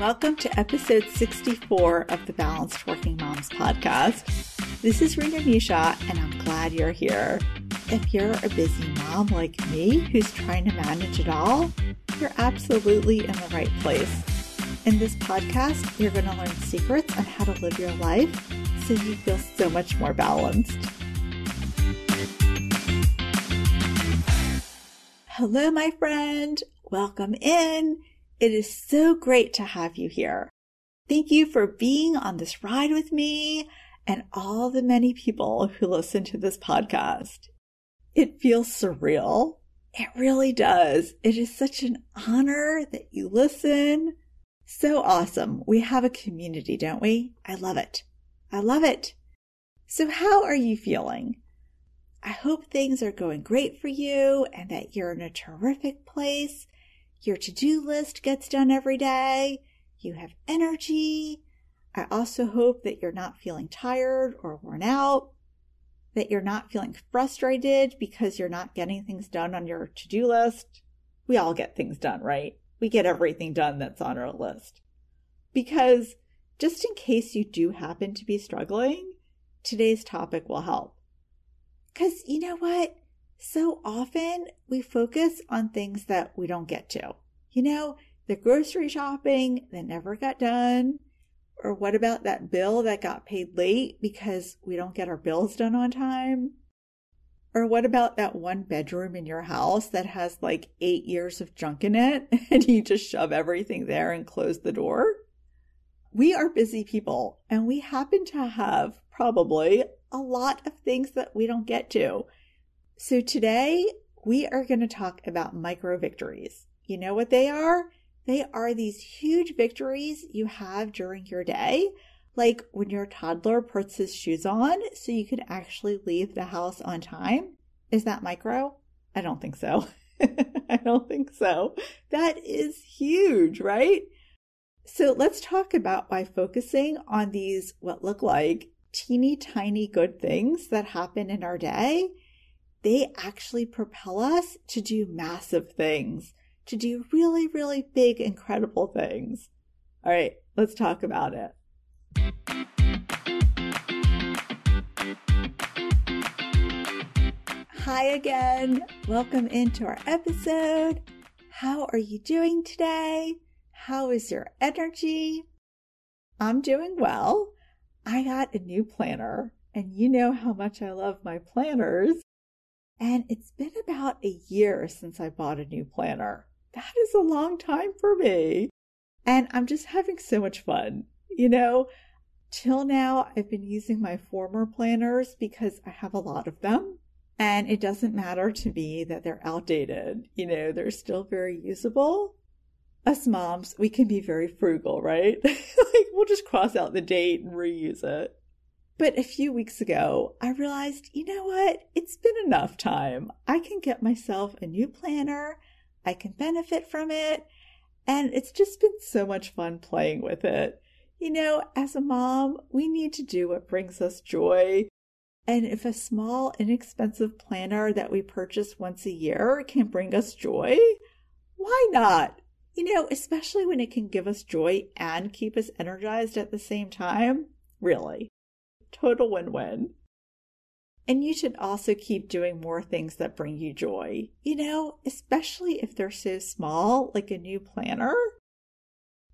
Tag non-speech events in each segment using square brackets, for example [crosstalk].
welcome to episode 64 of the Balanced Working Moms podcast. This is Rena Misha, and I'm glad you're here. If you're a busy mom like me who's trying to manage it all, you're absolutely in the right place. In this podcast, you're going to learn secrets on how to live your life so you feel so much more balanced. Hello, my friend. Welcome in. It is so great to have you here. Thank you for being on this ride with me and all the many people who listen to this podcast. It feels surreal. It really does. It is such an honor that you listen. So awesome. We have a community, don't we? I love it. I love it. So how are you feeling? I hope things are going great for you and that you're in a terrific place your to do list gets done every day. You have energy. I also hope that you're not feeling tired or worn out, that you're not feeling frustrated because you're not getting things done on your to do list. We all get things done, right? We get everything done that's on our list. Because just in case you do happen to be struggling, today's topic will help. Because you know what? So often we focus on things that we don't get to. You know, the grocery shopping that never got done. Or what about that bill that got paid late because we don't get our bills done on time? Or what about that one bedroom in your house that has like eight years of junk in it [laughs] and you just shove everything there and close the door? We are busy people and we happen to have probably a lot of things that we don't get to. So today we are going to talk about micro victories. You know what they are? They are these huge victories you have during your day, like when your toddler puts his shoes on so you can actually leave the house on time. Is that micro? I don't think so. [laughs] I don't think so. That is huge, right? So let's talk about by focusing on these, what look like teeny tiny good things that happen in our day they actually propel us to do massive things, to do really, really big, incredible things. All right, let's talk about it. Hi again. Welcome into our episode. How are you doing today? How is your energy? I'm doing well. I got a new planner, and you know how much I love my planners. And it's been about a year since I bought a new planner. That is a long time for me. And I'm just having so much fun. You know, till now, I've been using my former planners because I have a lot of them. And it doesn't matter to me that they're outdated. You know, they're still very usable. Us moms, we can be very frugal, right? [laughs] like, we'll just cross out the date and reuse it. But a few weeks ago, I realized, you know what? It's been enough time. I can get myself a new planner. I can benefit from it. And it's just been so much fun playing with it. You know, as a mom, we need to do what brings us joy. And if a small, inexpensive planner that we purchase once a year can bring us joy, why not? You know, especially when it can give us joy and keep us energized at the same time. Really. Total win win. And you should also keep doing more things that bring you joy, you know, especially if they're so small, like a new planner.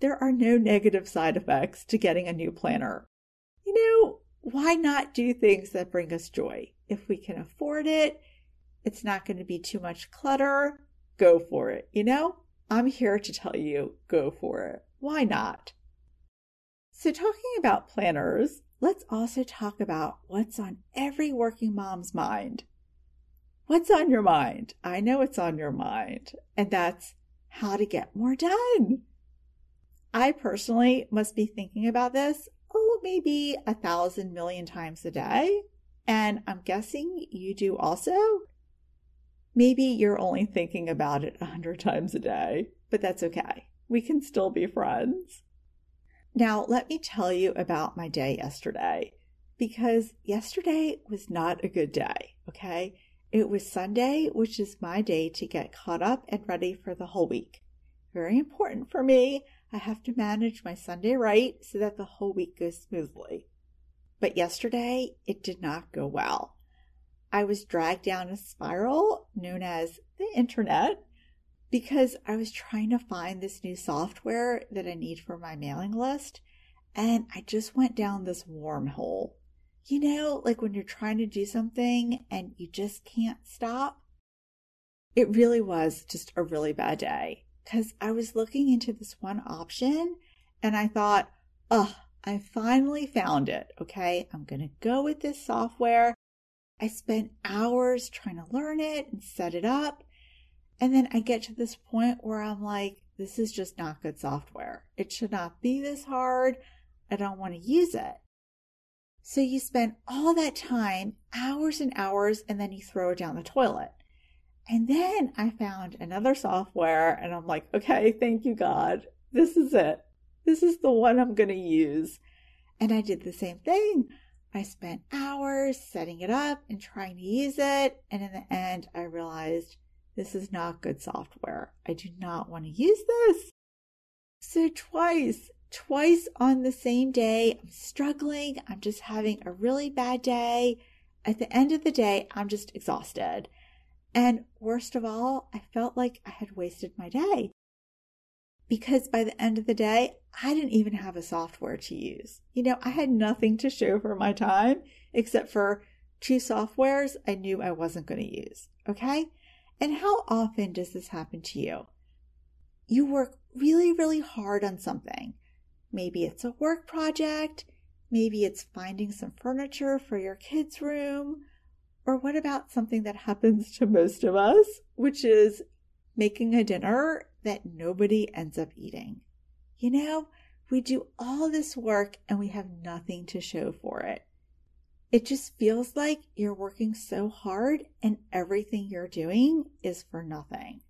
There are no negative side effects to getting a new planner. You know, why not do things that bring us joy? If we can afford it, it's not going to be too much clutter, go for it. You know, I'm here to tell you, go for it. Why not? So, talking about planners, let's also talk about what's on every working mom's mind. What's on your mind? I know it's on your mind, and that's how to get more done. I personally must be thinking about this, oh, maybe a thousand million times a day. And I'm guessing you do also. Maybe you're only thinking about it a hundred times a day, but that's okay. We can still be friends. Now, let me tell you about my day yesterday because yesterday was not a good day, okay? It was Sunday, which is my day to get caught up and ready for the whole week. Very important for me. I have to manage my Sunday right so that the whole week goes smoothly. But yesterday, it did not go well. I was dragged down a spiral known as the internet because I was trying to find this new software that I need for my mailing list, and I just went down this wormhole. You know, like when you're trying to do something and you just can't stop? It really was just a really bad day because I was looking into this one option and I thought, oh, I finally found it. Okay, I'm going to go with this software. I spent hours trying to learn it and set it up. And then I get to this point where I'm like, this is just not good software. It should not be this hard. I don't want to use it. So you spend all that time, hours and hours, and then you throw it down the toilet. And then I found another software and I'm like, okay, thank you, God. This is it. This is the one I'm going to use. And I did the same thing. I spent hours setting it up and trying to use it. And in the end, I realized this is not good software. I do not want to use this. So twice, twice on the same day, I'm struggling. I'm just having a really bad day. At the end of the day, I'm just exhausted. And worst of all, I felt like I had wasted my day. Because by the end of the day, I didn't even have a software to use. You know, I had nothing to show for my time except for two softwares I knew I wasn't going to use. Okay? And how often does this happen to you? You work really, really hard on something. Maybe it's a work project. Maybe it's finding some furniture for your kids' room or what about something that happens to most of us, which is making a dinner that nobody ends up eating? You know, we do all this work and we have nothing to show for it. It just feels like you're working so hard and everything you're doing is for nothing.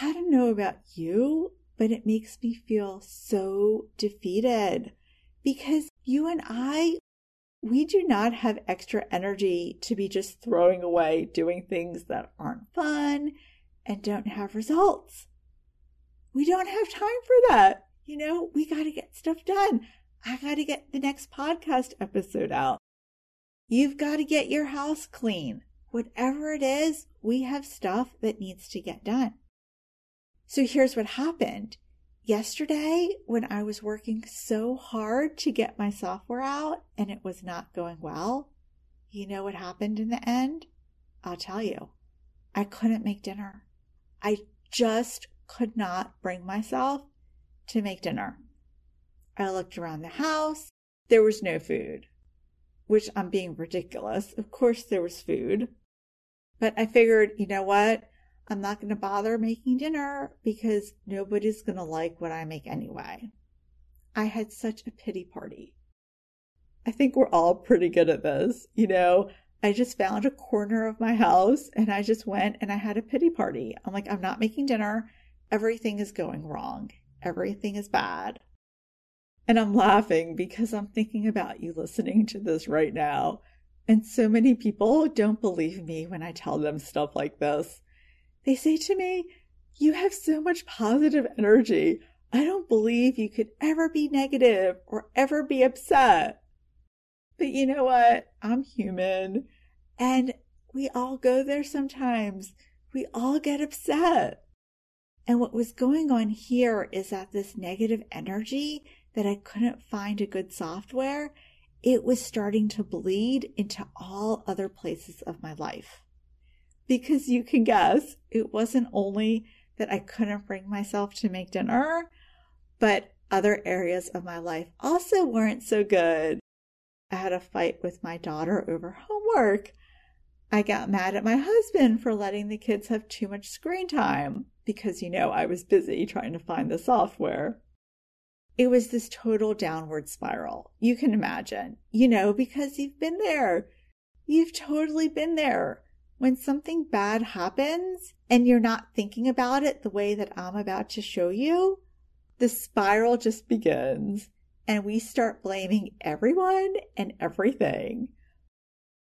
I don't know about you, but it makes me feel so defeated because you and I, we do not have extra energy to be just throwing away doing things that aren't fun and don't have results. We don't have time for that. You know, we got to get stuff done. I got to get the next podcast episode out. You've got to get your house clean. Whatever it is, we have stuff that needs to get done. So here's what happened. Yesterday, when I was working so hard to get my software out and it was not going well, you know what happened in the end? I'll tell you. I couldn't make dinner. I just could not bring myself to make dinner. I looked around the house. There was no food, which I'm being ridiculous. Of course, there was food. But I figured, you know what? I'm not going to bother making dinner because nobody's going to like what I make anyway. I had such a pity party. I think we're all pretty good at this. You know, I just found a corner of my house and I just went and I had a pity party. I'm like, I'm not making dinner. Everything is going wrong. Everything is bad. And I'm laughing because I'm thinking about you listening to this right now. And so many people don't believe me when I tell them stuff like this. They say to me, You have so much positive energy. I don't believe you could ever be negative or ever be upset. But you know what? I'm human and we all go there sometimes. We all get upset. And what was going on here is that this negative energy that I couldn't find a good software, it was starting to bleed into all other places of my life because you can guess it wasn't only that I couldn't bring myself to make dinner, but other areas of my life also weren't so good. I had a fight with my daughter over homework. I got mad at my husband for letting the kids have too much screen time because, you know, I was busy trying to find the software. It was this total downward spiral. You can imagine, you know, because you've been there. You've totally been there when something bad happens and you're not thinking about it the way that I'm about to show you, the spiral just begins and we start blaming everyone and everything.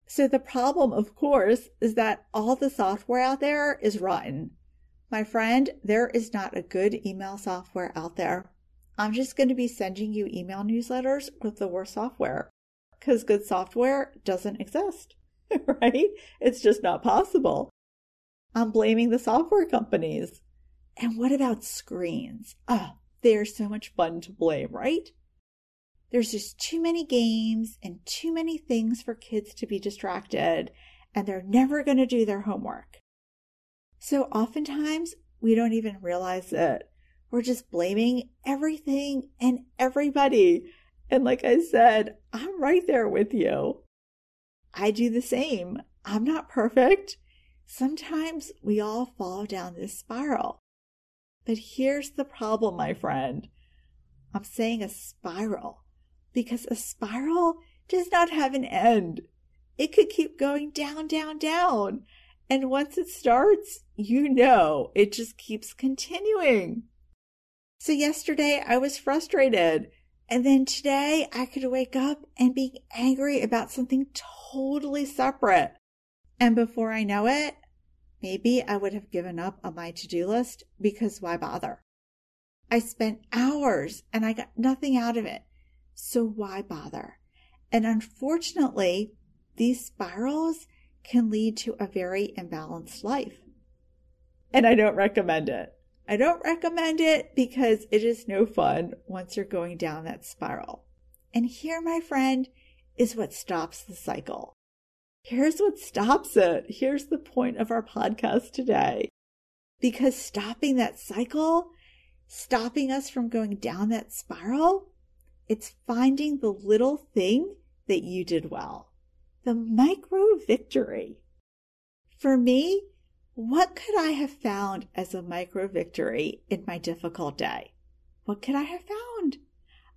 So the problem, of course, is that all the software out there is rotten. My friend, there is not a good email software out there. I'm just going to be sending you email newsletters with the worst software because good software doesn't exist, [laughs] right? It's just not possible. I'm blaming the software companies. And what about screens? Oh, they're so much fun to blame, right? There's just too many games and too many things for kids to be distracted, and they're never going to do their homework. So oftentimes we don't even realize it. We're just blaming everything and everybody. And like I said, I'm right there with you. I do the same. I'm not perfect. Sometimes we all fall down this spiral. But here's the problem, my friend. I'm saying a spiral because a spiral does not have an end. It could keep going down, down, down. And once it starts, you know it just keeps continuing. So yesterday I was frustrated. And then today I could wake up and be angry about something totally separate. And before I know it, maybe I would have given up on my to do list because why bother? I spent hours and I got nothing out of it. So why bother? And unfortunately, these spirals can lead to a very imbalanced life. And I don't recommend it. I don't recommend it because it is no fun once you're going down that spiral. And here, my friend, is what stops the cycle. Here's what stops it. Here's the point of our podcast today. Because stopping that cycle, stopping us from going down that spiral, it's finding the little thing that you did well, the micro victory. For me, what could I have found as a micro victory in my difficult day? What could I have found?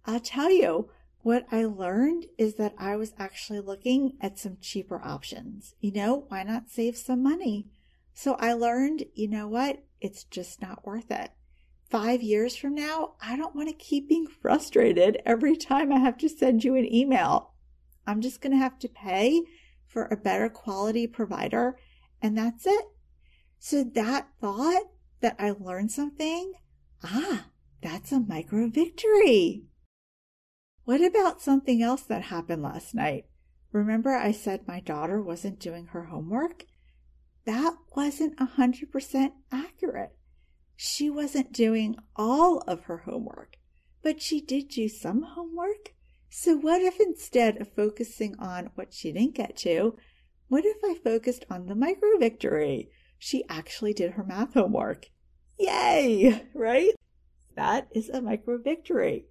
I'll tell you, what I learned is that I was actually looking at some cheaper options. You know, why not save some money? So I learned, you know what? It's just not worth it five years from now, I don't want to keep being [laughs] frustrated every time I have to send you an email. I'm just going to have to pay for a better quality provider, and that's it. So that thought that I learned something, ah, that's a micro victory. What about something else that happened last night? Remember, I said my daughter wasn't doing her homework? That wasn't 100% accurate. She wasn't doing all of her homework, but she did do some homework. So, what if instead of focusing on what she didn't get to, what if I focused on the micro victory? She actually did her math homework. Yay! Right? That is a micro victory.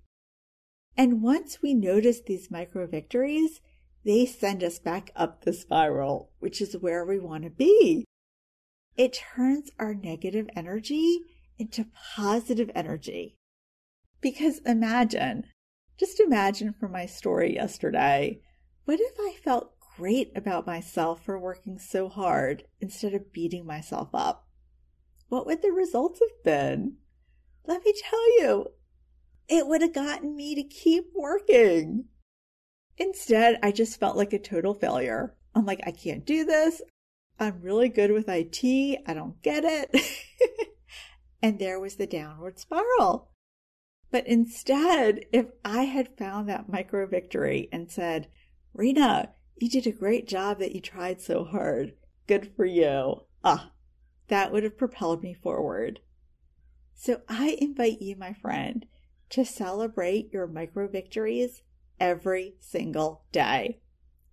And once we notice these micro victories, they send us back up the spiral, which is where we want to be. It turns our negative energy into positive energy. Because imagine, just imagine from my story yesterday, what if I felt great about myself for working so hard instead of beating myself up? What would the results have been? Let me tell you, it would have gotten me to keep working. Instead, I just felt like a total failure. I'm like, I can't do this. I'm really good with IT. I don't get it. [laughs] and there was the downward spiral. But instead, if I had found that micro victory and said, Rena, you did a great job that you tried so hard. Good for you. Ah, that would have propelled me forward. So I invite you, my friend, to celebrate your micro victories every single day.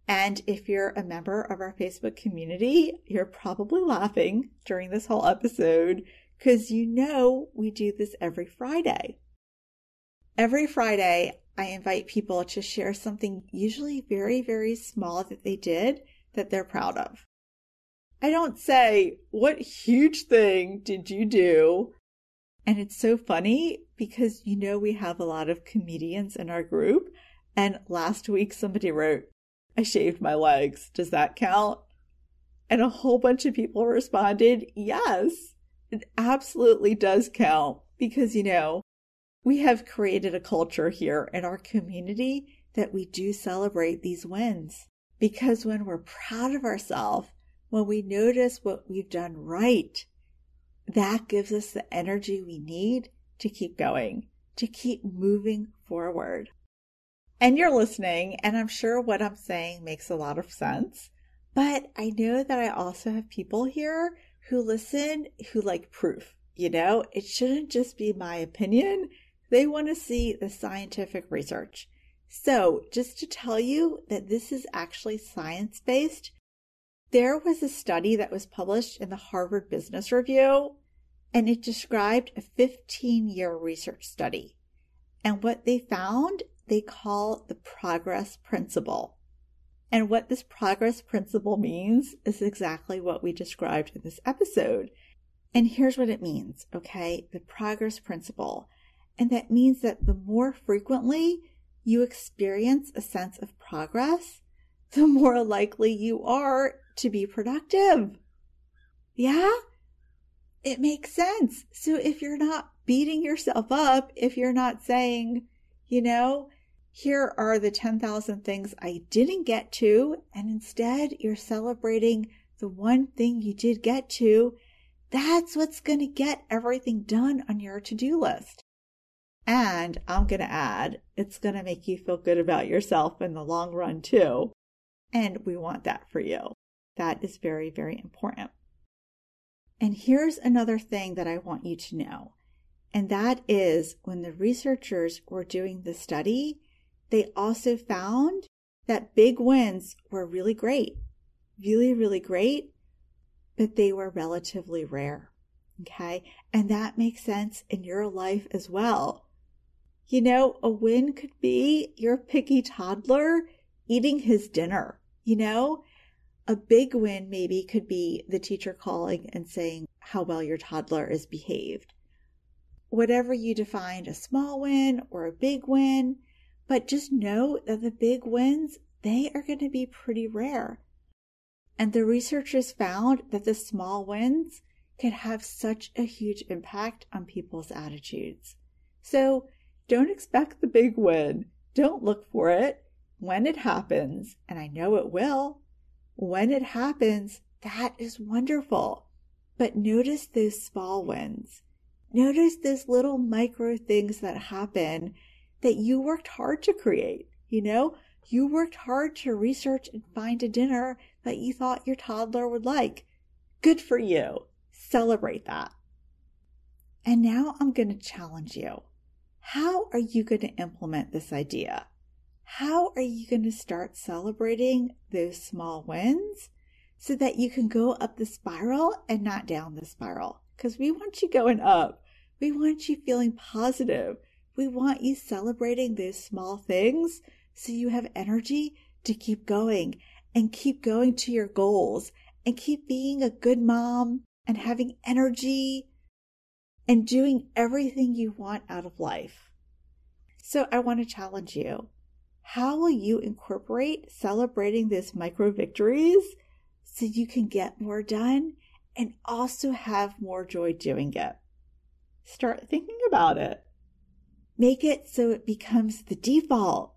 And if you're a member of our Facebook community, you're probably laughing during this whole episode because you know we do this every Friday. Every Friday, I invite people to share something usually very, very small that they did that they're proud of. I don't say, What huge thing did you do? And it's so funny because you know we have a lot of comedians in our group. And last week somebody wrote, I shaved my legs. Does that count? And a whole bunch of people responded, Yes. It absolutely does count because, you know, we have created a culture here in our community that we do celebrate these wins. Because when we're proud of ourselves, when we notice what we've done right, that gives us the energy we need to keep going, to keep moving forward. And you're listening, and I'm sure what I'm saying makes a lot of sense. But I know that I also have people here who listen who like proof. You know, it shouldn't just be my opinion. They want to see the scientific research. So, just to tell you that this is actually science based, there was a study that was published in the Harvard Business Review, and it described a 15 year research study. And what they found, they call the progress principle. And what this progress principle means is exactly what we described in this episode. And here's what it means, okay? The progress principle. And that means that the more frequently you experience a sense of progress, the more likely you are to be productive. Yeah? It makes sense. So if you're not beating yourself up, if you're not saying, you know, here are the 10,000 things I didn't get to, and instead you're celebrating the one thing you did get to that's what's going to get everything done on your to do list. And I'm going to add, it's going to make you feel good about yourself in the long run, too. And we want that for you. That is very, very important. And here's another thing that I want you to know. And that is when the researchers were doing the study, they also found that big wins were really great, really, really great but they were relatively rare. Okay. And that makes sense in your life as well. You know, a win could be your picky toddler eating his dinner. You know, a big win maybe could be the teacher calling and saying how well your toddler is behaved. Whatever you define a small win or a big win, but just know that the big wins, they are going to be pretty rare. And the researchers found that the small wins can have such a huge impact on people's attitudes. So don't expect the big win. Don't look for it. When it happens, and I know it will, when it happens, that is wonderful. But notice those small wins. Notice those little micro things that happen that you worked hard to create. You know, you worked hard to research and find a dinner that you thought your toddler would like. Good for you. Celebrate that. And now I'm going to challenge you. How are you going to implement this idea? How are you going to start celebrating those small wins so that you can go up the spiral and not down the spiral? Because we want you going up. We want you feeling positive. We want you celebrating those small things so you have energy to keep going and keep going to your goals and keep being a good mom and having energy and doing everything you want out of life. So I want to challenge you. How will you incorporate celebrating these micro victories so you can get more done and also have more joy doing it? Start thinking about it. Make it so it becomes the default.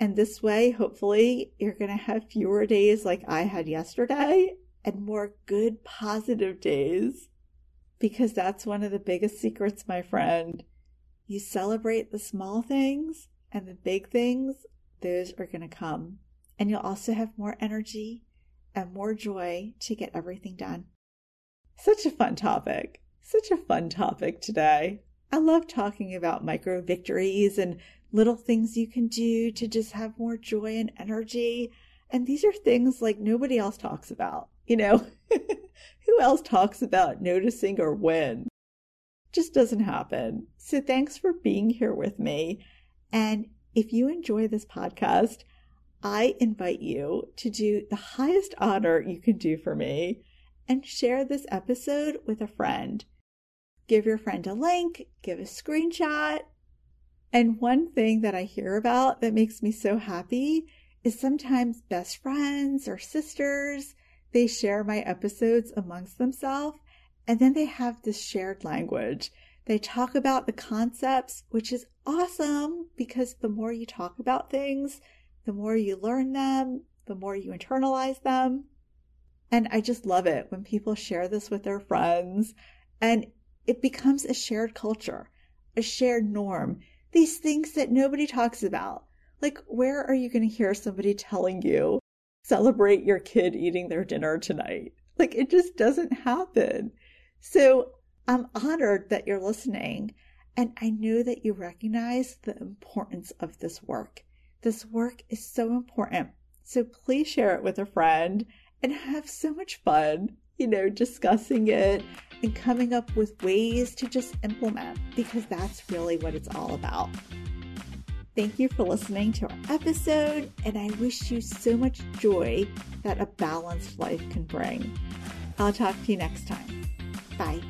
And this way, hopefully, you're going to have fewer days like I had yesterday and more good, positive days. Because that's one of the biggest secrets, my friend. You celebrate the small things and the big things, those are going to come. And you'll also have more energy and more joy to get everything done. Such a fun topic. Such a fun topic today. I love talking about micro victories and little things you can do to just have more joy and energy. And these are things like nobody else talks about, you know? [laughs] Who else talks about noticing or when? Just doesn't happen. So thanks for being here with me. And if you enjoy this podcast, I invite you to do the highest honor you can do for me and share this episode with a friend. Give your friend a link, give a screenshot, and one thing that I hear about that makes me so happy is sometimes best friends or sisters, they share my episodes amongst themselves and then they have this shared language. They talk about the concepts, which is awesome because the more you talk about things, the more you learn them, the more you internalize them. And I just love it when people share this with their friends and it becomes a shared culture, a shared norm. These things that nobody talks about. Like, where are you going to hear somebody telling you, celebrate your kid eating their dinner tonight? Like, it just doesn't happen. So I'm honored that you're listening. And I know that you recognize the importance of this work. This work is so important. So please share it with a friend and have so much fun, you know, discussing it and coming up with ways to just implement because that's really what it's all about. Thank you for listening to our episode, and I wish you so much joy that a balanced life can bring. I'll talk to you next time. Bye.